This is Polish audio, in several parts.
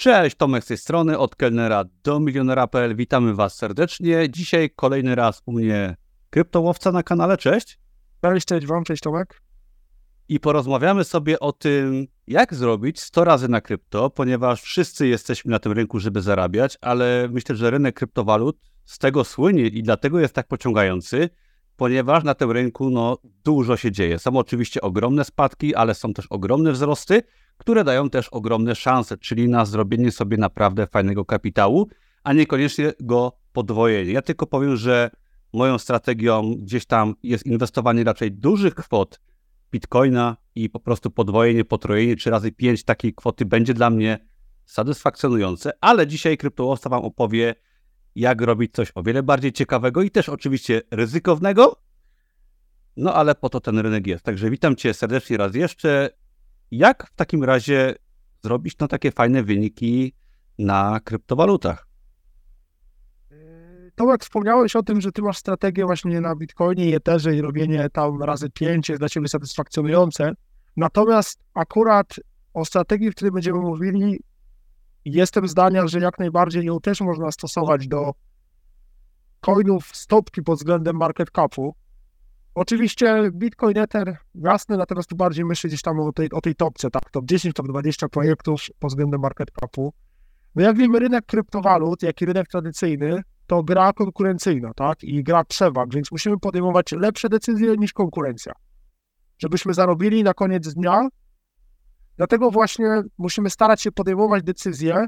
Cześć, Tomek z tej strony, od kelnera do milionera.pl. Witamy Was serdecznie. Dzisiaj kolejny raz u mnie kryptołowca na kanale. Cześć. Cześć, cześć Wam, cześć Tomek. I porozmawiamy sobie o tym, jak zrobić 100 razy na krypto, ponieważ wszyscy jesteśmy na tym rynku, żeby zarabiać, ale myślę, że rynek kryptowalut z tego słynie i dlatego jest tak pociągający, ponieważ na tym rynku no, dużo się dzieje. Są oczywiście ogromne spadki, ale są też ogromne wzrosty, które dają też ogromne szanse, czyli na zrobienie sobie naprawdę fajnego kapitału, a niekoniecznie go podwojenie. Ja tylko powiem, że moją strategią gdzieś tam jest inwestowanie raczej dużych kwot bitcoina i po prostu podwojenie, potrojenie trzy razy pięć takiej kwoty będzie dla mnie satysfakcjonujące, ale dzisiaj kryptołowca Wam opowie, jak robić coś o wiele bardziej ciekawego i też oczywiście ryzykownego, no ale po to ten rynek jest. Także witam Cię serdecznie raz jeszcze. Jak w takim razie zrobić no, takie fajne wyniki na kryptowalutach? Tomek, wspomniałeś o tym, że ty masz strategię właśnie na Bitcoinie i Etherze i robienie tam razy pięć jest dla ciebie satysfakcjonujące. Natomiast akurat o strategii, w której będziemy mówili, jestem zdania, że jak najbardziej ją też można stosować do coinów stopki pod względem market capu. Oczywiście Bitcoin Ether jasne, natomiast tu bardziej myślę gdzieś tam o tej, o tej topce, tak, top 10, top 20 projektów pod względem market capu. No jak wiemy, rynek kryptowalut, jak i rynek tradycyjny, to gra konkurencyjna, tak, i gra przewag, więc musimy podejmować lepsze decyzje niż konkurencja, żebyśmy zarobili na koniec dnia. Dlatego właśnie musimy starać się podejmować decyzje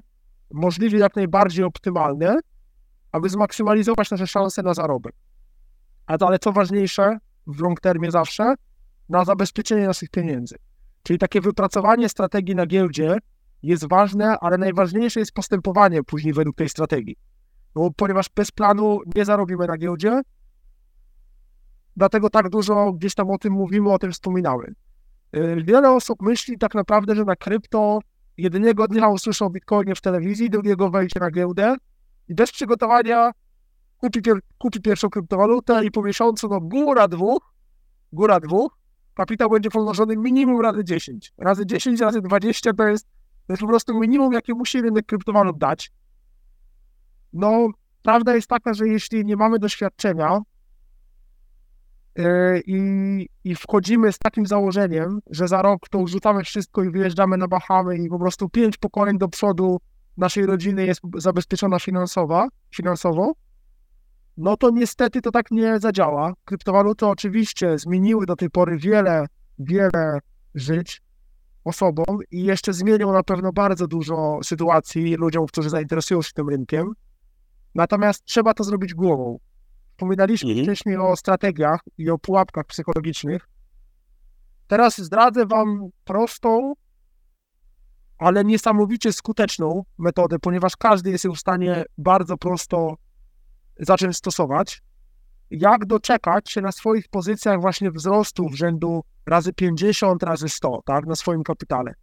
możliwie jak najbardziej optymalne, aby zmaksymalizować nasze szanse na zarobek. Ale co ważniejsze, w long termie zawsze, na zabezpieczenie naszych pieniędzy. Czyli takie wypracowanie strategii na giełdzie jest ważne, ale najważniejsze jest postępowanie później według tej strategii. No, ponieważ bez planu nie zarobimy na giełdzie, dlatego tak dużo gdzieś tam o tym mówimy, o tym wspominamy. Wiele osób myśli tak naprawdę, że na krypto jednego dnia usłyszą Bitcoinie w telewizji, drugiego wejdzie na giełdę i bez przygotowania kupi, pier kupi pierwszą kryptowalutę i po miesiącu, no góra dwóch, góra dwóch, kapitał będzie pomnożony minimum razy 10. Razy 10, razy 20 to jest, to jest po prostu minimum, jakie musi rynek kryptowalut dać. No, prawda jest taka, że jeśli nie mamy doświadczenia i, i wchodzimy z takim założeniem, że za rok to rzucamy wszystko i wyjeżdżamy na Bahamy i po prostu pięć pokoleń do przodu naszej rodziny jest zabezpieczona finansowa, finansowo, no to niestety to tak nie zadziała. Kryptowaluty oczywiście zmieniły do tej pory wiele, wiele żyć osobom i jeszcze zmienią na pewno bardzo dużo sytuacji ludziom, którzy zainteresują się tym rynkiem. Natomiast trzeba to zrobić głową. Wspominaliśmy mhm. wcześniej o strategiach i o pułapkach psychologicznych. Teraz zdradzę Wam prostą, ale niesamowicie skuteczną metodę, ponieważ każdy jest ją w stanie bardzo prosto zacząć stosować. Jak doczekać się na swoich pozycjach właśnie wzrostu w rzędu razy 50, razy 100, tak, na swoim kapitale.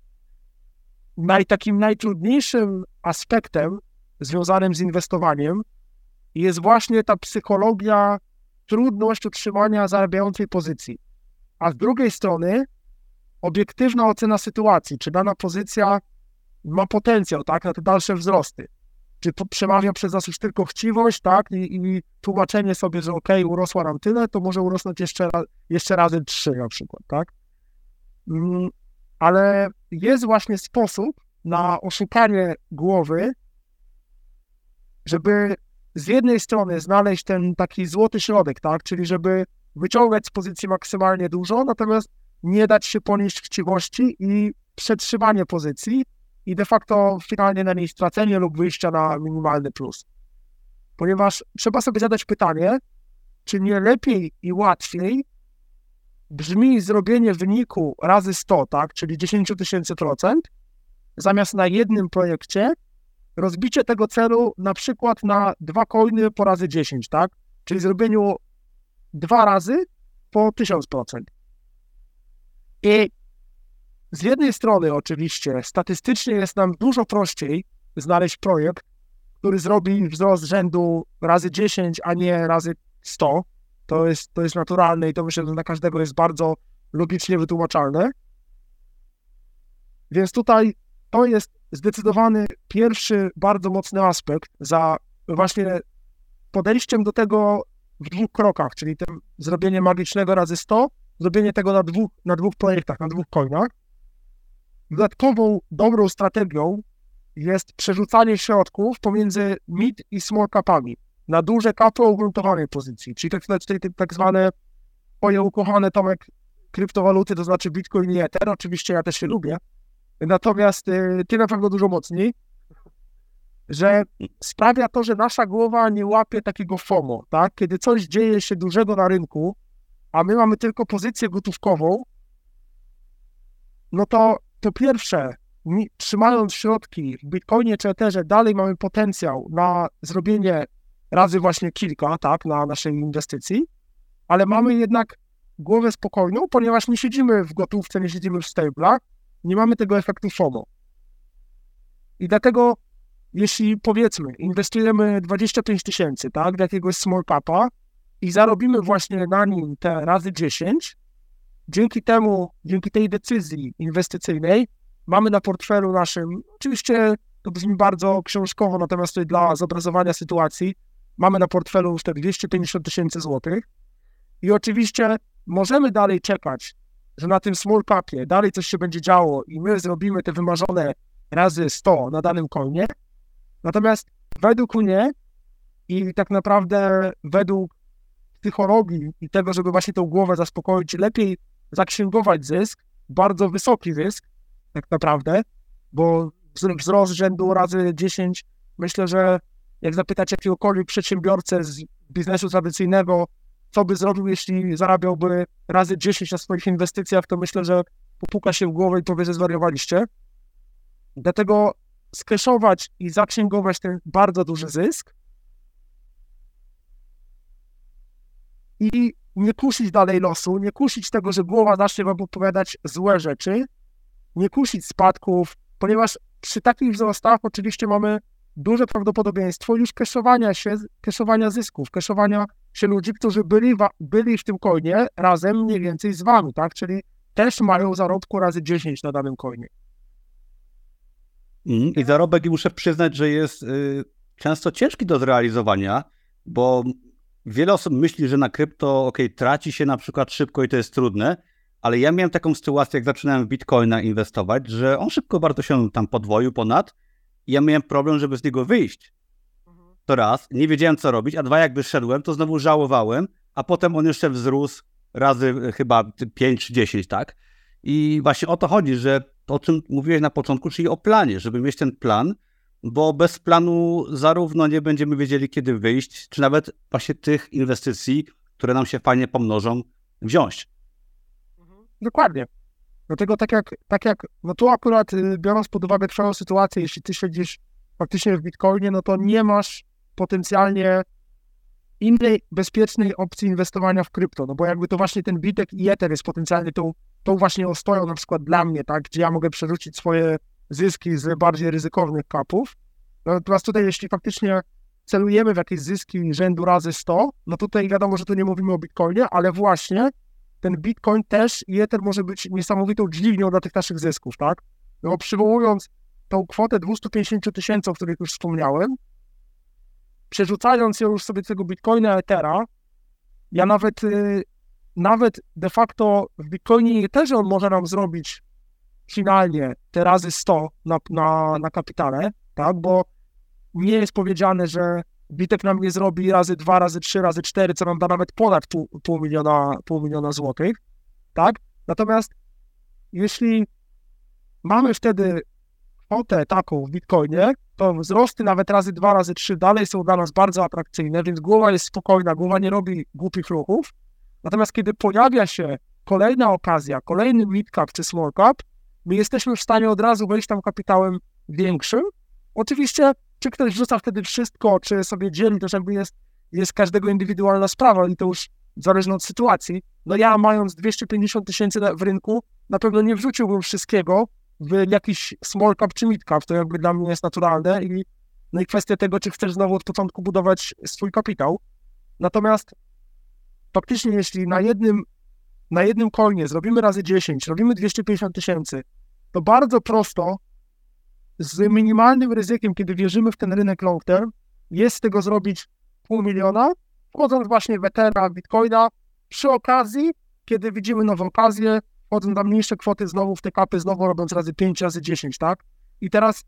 Naj, takim najtrudniejszym aspektem związanym z inwestowaniem jest właśnie ta psychologia, trudność utrzymania zarabiającej pozycji. A z drugiej strony obiektywna ocena sytuacji, czy dana pozycja ma potencjał tak, na te dalsze wzrosty. Czy przemawia przez nas już tylko chciwość, tak, i, i tłumaczenie sobie, że ok, urosła nam tyle, to może urosnąć jeszcze, jeszcze razy trzy na przykład, tak? Mm, ale jest właśnie sposób na oszukanie głowy żeby z jednej strony znaleźć ten taki złoty środek, tak, czyli żeby wyciągać z pozycji maksymalnie dużo, natomiast nie dać się ponieść chciwości i przetrzymanie pozycji i de facto finalnie na niej stracenie lub wyjścia na minimalny plus. Ponieważ trzeba sobie zadać pytanie, czy nie lepiej i łatwiej brzmi zrobienie wyniku razy 100, tak, czyli 10 tysięcy procent, zamiast na jednym projekcie rozbicie tego celu na przykład na dwa coiny po razy 10, tak? Czyli zrobieniu dwa razy po 1000%. I z jednej strony oczywiście statystycznie jest nam dużo prościej znaleźć projekt, który zrobi wzrost rzędu razy 10, a nie razy 100. To jest, to jest naturalne i to myślę, że dla każdego jest bardzo logicznie wytłumaczalne. Więc tutaj to jest zdecydowany pierwszy bardzo mocny aspekt za właśnie podejściem do tego w dwóch krokach, czyli tym zrobienie magicznego razy 100, zrobienie tego na dwóch, na dwóch projektach, na dwóch coinach. Dodatkową dobrą strategią jest przerzucanie środków pomiędzy mid i small capami na duże kapy o ugruntowanej pozycji, czyli tak, tak, tak zwane moje ukochane Tomek kryptowaluty, to znaczy Bitcoin i Ether, oczywiście ja też się lubię, natomiast y, ty na pewno dużo mocniej, że sprawia to, że nasza głowa nie łapie takiego FOMO, tak? Kiedy coś dzieje się dużego na rynku, a my mamy tylko pozycję gotówkową, no to to pierwsze, trzymając środki w Bitcoinie czy Etherze, dalej mamy potencjał na zrobienie razy właśnie kilka, tak, na naszej inwestycji, ale mamy jednak głowę spokojną, ponieważ nie siedzimy w gotówce, nie siedzimy w stablach, nie mamy tego efektu FOMO. I dlatego, jeśli powiedzmy, inwestujemy 25 tysięcy, tak, w jakiegoś small capa i zarobimy właśnie na nim te razy 10, dzięki temu, dzięki tej decyzji inwestycyjnej, mamy na portfelu naszym, oczywiście to brzmi bardzo książkowo, natomiast to dla zobrazowania sytuacji, mamy na portfelu już te 250 tysięcy złotych i oczywiście możemy dalej czekać, że na tym small capie dalej coś się będzie działo i my zrobimy te wymarzone razy 100 na danym konie. Natomiast według mnie i tak naprawdę według psychologii i tego, żeby właśnie tą głowę zaspokoić, lepiej zaksięgować zysk, bardzo wysoki zysk, tak naprawdę, bo wzrost rzędu razy 10, myślę, że jak zapytać jakiegokolwiek przedsiębiorcę z biznesu tradycyjnego, co by zrobił, jeśli zarabiałby razy 10 na swoich inwestycjach, to myślę, że popuka się w głowę i powie, że zwariowaliście. Dlatego skeszować i zaksięgować ten bardzo duży zysk i nie kusić dalej losu, nie kusić tego, że głowa zacznie wam opowiadać złe rzeczy, nie kusić spadków, ponieważ przy takich wzrostach oczywiście mamy duże prawdopodobieństwo już keszowania się, keszowania zysków, keszowania się ludzi, którzy byli, byli w tym coinie razem mniej więcej z wami, tak? Czyli też mają zarobku razy 10 na danym coinie. Mm, I zarobek, muszę przyznać, że jest y, często ciężki do zrealizowania, bo wiele osób myśli, że na krypto, ok, traci się na przykład szybko i to jest trudne, ale ja miałem taką sytuację, jak zaczynałem w Bitcoina inwestować, że on szybko bardzo się tam podwoił ponad i ja miałem problem, żeby z niego wyjść. To raz, nie wiedziałem co robić, a dwa, jak wyszedłem, to znowu żałowałem, a potem on jeszcze wzrósł razy e, chyba 5 czy 10, tak? I właśnie o to chodzi, że to, o czym mówiłeś na początku, czyli o planie, żeby mieć ten plan, bo bez planu zarówno nie będziemy wiedzieli, kiedy wyjść, czy nawet właśnie tych inwestycji, które nam się fajnie pomnożą, wziąć. Dokładnie. Dlatego tak jak, tak jak, no tu akurat y, biorąc pod uwagę twoją sytuację, jeśli ty siedzisz faktycznie w Bitcoinie, no to nie masz potencjalnie innej bezpiecznej opcji inwestowania w krypto, no bo jakby to właśnie ten Bitek i Ether jest potencjalnie tą, tą właśnie ostoją na przykład dla mnie, tak, gdzie ja mogę przerzucić swoje zyski z bardziej ryzykownych kapów. No, natomiast tutaj jeśli faktycznie celujemy w jakieś zyski rzędu razy 100, no tutaj wiadomo, że tu nie mówimy o Bitcoinie, ale właśnie ten Bitcoin też i Ether może być niesamowitą dźwignią dla tych naszych zysków, tak? No przywołując tą kwotę 250 tysięcy, o której już wspomniałem, przerzucając ją już sobie tego Bitcoina Ethera, ja nawet, y, nawet de facto w Bitcoinie i Etherze on może nam zrobić finalnie te razy 100 na, na, na kapitale, tak? Bo nie jest powiedziane, że Bitek nam nie zrobi razy dwa, razy trzy, razy cztery, co nam da nawet ponad pół, pół, miliona, pół miliona złotych, tak? Natomiast jeśli mamy wtedy kwotę taką w Bitcoinie, to wzrosty nawet razy dwa, razy trzy dalej są dla nas bardzo atrakcyjne, więc głowa jest spokojna, głowa nie robi głupich ruchów. Natomiast kiedy pojawia się kolejna okazja, kolejny mid-cap czy small cap, my jesteśmy w stanie od razu wejść tam kapitałem większym. Oczywiście czy ktoś wrzuca wtedy wszystko, czy sobie dzieli, to jakby jest, jest każdego indywidualna sprawa i to już zależne od sytuacji. No ja mając 250 tysięcy w rynku, na pewno nie wrzuciłbym wszystkiego w jakiś small cap czy mid cap, to jakby dla mnie jest naturalne i no i kwestia tego, czy chcesz znowu od początku budować swój kapitał. Natomiast faktycznie, jeśli na jednym, na jednym kolnie zrobimy razy 10, robimy 250 tysięcy, to bardzo prosto z minimalnym ryzykiem, kiedy wierzymy w ten rynek long term, jest z tego zrobić pół miliona, wchodząc właśnie w Ethera, Bitcoina, przy okazji, kiedy widzimy nową okazję, wchodząc na mniejsze kwoty znowu w te kapy, znowu robiąc razy 5, razy 10, tak? I teraz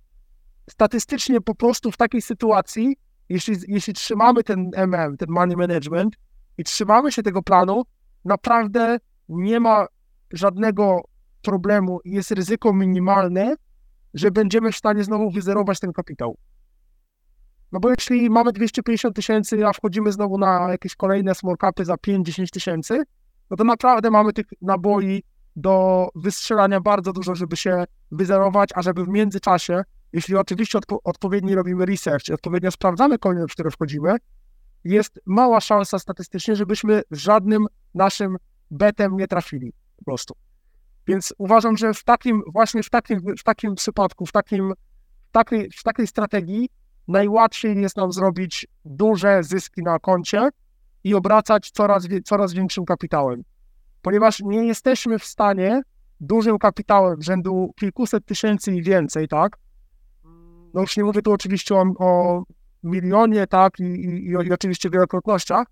statystycznie po prostu w takiej sytuacji, jeśli, jeśli trzymamy ten MM, ten money management i trzymamy się tego planu, naprawdę nie ma żadnego problemu, jest ryzyko minimalne, że będziemy w stanie znowu wyzerować ten kapitał. No bo jeśli mamy 250 tysięcy, a wchodzimy znowu na jakieś kolejne small za 5-10 tysięcy, no to naprawdę mamy tych naboi do wystrzelania bardzo dużo, żeby się wyzerować, a żeby w międzyczasie, jeśli oczywiście odpo odpowiednio robimy research, odpowiednio sprawdzamy coiny, w które wchodzimy, jest mała szansa statystycznie, żebyśmy żadnym naszym betem nie trafili po prostu. Więc uważam, że w takim, właśnie w takim, w takim przypadku, w, takim, w, takiej, w takiej strategii najłatwiej jest nam zrobić duże zyski na koncie i obracać coraz, coraz większym kapitałem. Ponieważ nie jesteśmy w stanie dużym kapitałem rzędu kilkuset tysięcy i więcej, tak? No już nie mówię tu oczywiście o, o milionie, tak, i, i, i oczywiście wielokrotnościach,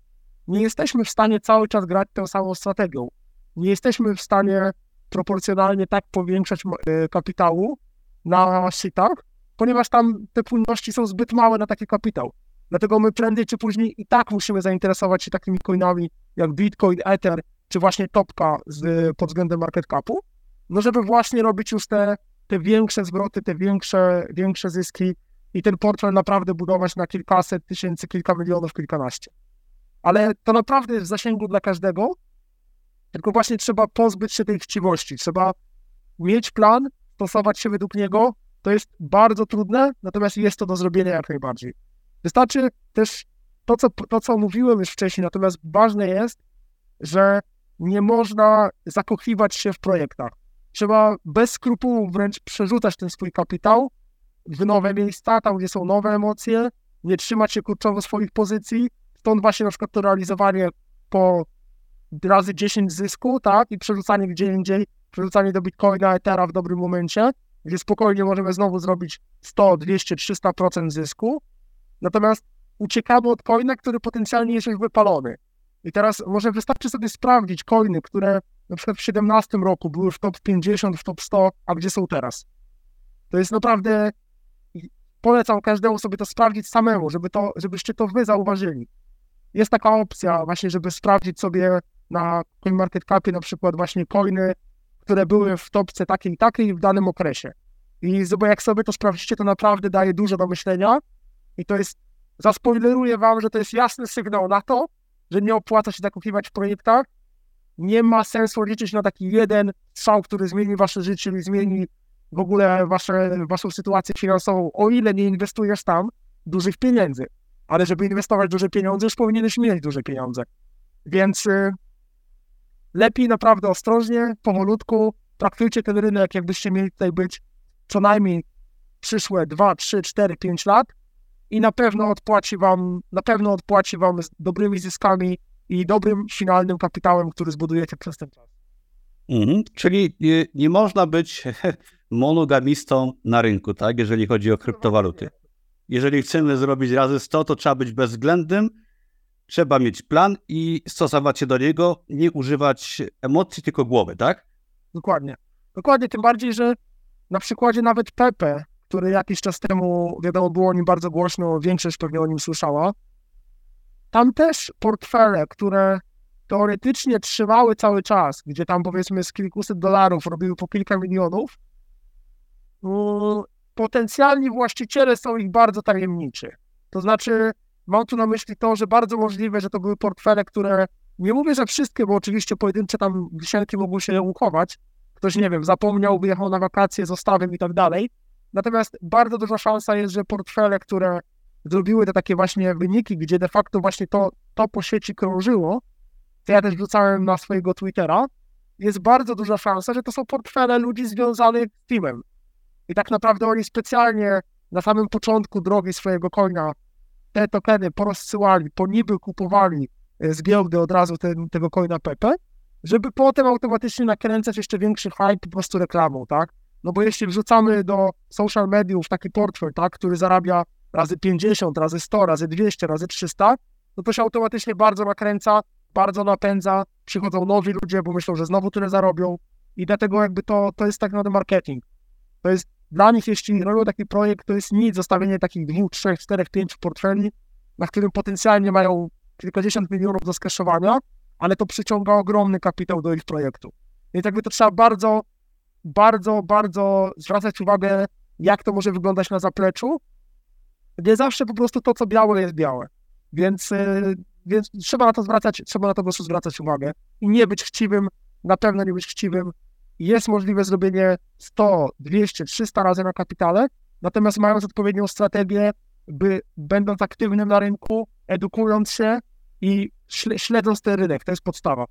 nie jesteśmy w stanie cały czas grać tą samą strategią. Nie jesteśmy w stanie proporcjonalnie tak powiększać e, kapitału na sitach, ponieważ tam te płynności są zbyt małe na taki kapitał. Dlatego my prędzej czy później i tak musimy zainteresować się takimi coinami jak Bitcoin, Ether, czy właśnie Topka z, pod względem market capu, no żeby właśnie robić już te, te większe zwroty, te większe, większe zyski i ten portfel naprawdę budować na kilkaset tysięcy, kilka milionów, kilkanaście. Ale to naprawdę jest w zasięgu dla każdego, tylko właśnie trzeba pozbyć się tej chciwości. Trzeba mieć plan, stosować się według niego. To jest bardzo trudne, natomiast jest to do zrobienia jak najbardziej. Wystarczy też to, co, to, co mówiłem już wcześniej, natomiast ważne jest, że nie można zakochiwać się w projektach. Trzeba bez skrupułów wręcz przerzucać ten swój kapitał w nowe miejsca, tam gdzie są nowe emocje, nie trzymać się kurczowo swoich pozycji. Stąd właśnie na przykład to realizowanie po razy 10 zysku, tak, i przerzucanie gdzie indziej, przerzucanie do Bitcoina, Ethera w dobrym momencie, gdzie spokojnie możemy znowu zrobić 100, 200, 300% zysku. Natomiast uciekamy od coina, który potencjalnie jest już wypalony. I teraz może wystarczy sobie sprawdzić coiny, które na przykład w 17 roku były w top 50, w top 100, a gdzie są teraz. To jest naprawdę, polecam każdemu sobie to sprawdzić samemu, żeby to, żebyście to wy zauważyli. Jest taka opcja właśnie, żeby sprawdzić sobie na CoinMarketCapie na przykład właśnie coiny, które były w topce takiej i takiej w danym okresie. I jak sobie to sprawdzicie, to naprawdę daje dużo do myślenia i to jest, zaspoileruję wam, że to jest jasny sygnał na to, że nie opłaca się zakupiwać w projektach, nie ma sensu liczyć na taki jeden strzał, który zmieni wasze życie i zmieni w ogóle wasze, waszą sytuację finansową, o ile nie inwestujesz tam dużych pieniędzy. Ale żeby inwestować duże pieniądze, już powinieneś mieć duże pieniądze. Więc y, lepiej naprawdę ostrożnie, powolutku, traktujcie ten rynek, jakbyście mieli tutaj być co najmniej przyszłe 2, 3, 4, 5 lat i na pewno odpłaci wam, na pewno odpłaci wam z dobrymi zyskami i dobrym finalnym kapitałem, który zbudujecie przez ten czas. Mhm. Czyli nie, nie, można być monogamistą na rynku, tak, jeżeli chodzi o kryptowaluty. Jeżeli chcemy zrobić razy 100, to trzeba być bezwzględnym, trzeba mieć plan i stosować się do niego, nie używać emocji, tylko głowy, tak? Dokładnie. Dokładnie, tym bardziej, że na przykładzie nawet Pepe, który jakiś czas temu, wiadomo, było o nim bardzo głośno, większość pewnie o nim słyszała, tam też portfele, które teoretycznie trzymały cały czas, gdzie tam powiedzmy z kilkuset dolarów robiły po kilka milionów, no, potencjalni właściciele są ich bardzo tajemniczy. To znaczy, Mam tu na myśli to, że bardzo możliwe, że to były portfele, które, nie mówię, że wszystkie, bo oczywiście pojedyncze tam wisienki mogły się uchować. Ktoś, nie wiem, zapomniał, wyjechał na wakacje, zostawił i tak dalej. Natomiast bardzo duża szansa jest, że portfele, które zrobiły te takie właśnie wyniki, gdzie de facto właśnie to, to po sieci krążyło, to ja też wrzucałem na swojego Twittera, jest bardzo duża szansa, że to są portfele ludzi związanych z teamem. I tak naprawdę oni specjalnie na samym początku drogi swojego konia te tokeny porozsyłali, po niby kupowali e, z giełdy od razu ten, tego coina Pepe, żeby potem automatycznie nakręcać jeszcze większy hype po prostu reklamą, tak? No bo jeśli wrzucamy do social mediów taki portfel, tak, który zarabia razy 50, razy 100, razy 200, razy 300, no to się automatycznie bardzo nakręca, bardzo napędza, przychodzą nowi ludzie, bo myślą, że znowu tyle zarobią i dlatego jakby to, to jest tak naprawdę marketing. To jest dla nich, jeśli robią taki projekt, to jest nic, zostawienie takich dwóch, trzech, czterech, pięciu portfeli, na którym potencjalnie mają kilkadziesiąt milionów do skaszowania, ale to przyciąga ogromny kapitał do ich projektu. Więc jakby to trzeba bardzo, bardzo, bardzo zwracać uwagę, jak to może wyglądać na zapleczu. Nie zawsze po prostu to, co białe, jest białe. Więc, yy, więc trzeba na to zwracać, trzeba na to po prostu zwracać uwagę i nie być chciwym, na pewno nie być chciwym. Jest możliwe zrobienie 100, 200, 300 razy na kapitale, natomiast mając odpowiednią strategię, by będąc aktywnym na rynku, edukując się i śledząc ten rynek, to jest podstawa.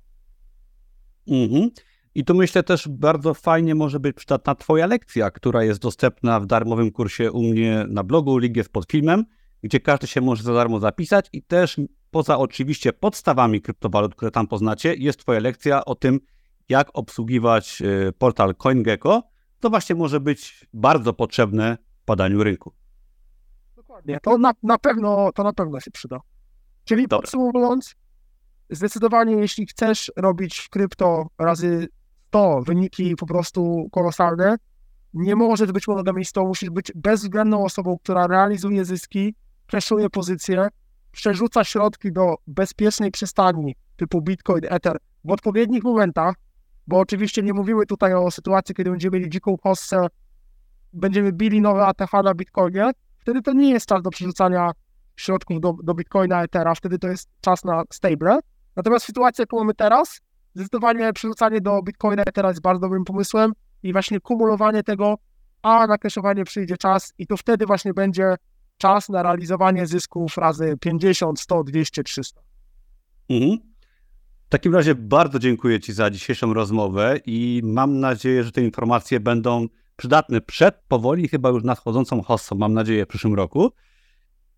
Mhm. I tu myślę też bardzo fajnie może być przydatna Twoja lekcja, która jest dostępna w darmowym kursie u mnie na blogu Lig jest pod filmem, gdzie każdy się może za darmo zapisać i też poza oczywiście podstawami kryptowalut, które tam poznacie, jest Twoja lekcja o tym, jak obsługiwać y, portal CoinGecko. To właśnie może być bardzo potrzebne w badaniu rynku. Dokładnie. To na, na, pewno, to na pewno się przyda. Czyli Dobra. podsumowując, zdecydowanie jeśli chcesz robić w krypto razy 100 wyniki po prostu kolosalne, nie możesz być monogamistą, musisz być bezwzględną osobą, która realizuje zyski, przeszuje pozycje, przerzuca środki do bezpiecznej przystani typu Bitcoin, Ether w odpowiednich momentach, bo oczywiście nie mówimy tutaj o sytuacji, kiedy będziemy mieli dziką hossę, będziemy bili nowe ATH na Bitcoinie, wtedy to nie jest czas do przerzucania środków do, do Bitcoina, Ethera, wtedy to jest czas na stable. Natomiast sytuacja, jaką mamy teraz, zdecydowanie przerzucanie do Bitcoina, Ethera jest bardzo dobrym pomysłem i właśnie kumulowanie tego, a na przyjdzie czas i to wtedy właśnie będzie czas na realizowanie zysków razy 50, 100, 200, 300. Mhm. W takim razie bardzo dziękuję Ci za dzisiejszą rozmowę i mam nadzieję, że te informacje będą przydatne przed powoli chyba już nadchodzącą hossą, mam nadzieję, w przyszłym roku.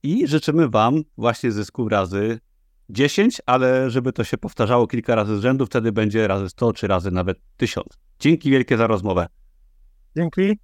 I życzymy Wam właśnie zysku razy 10, ale żeby to się powtarzało kilka razy z rzędu, wtedy będzie razy 100 czy razy nawet 1000. Dzięki wielkie za rozmowę. Dzięki.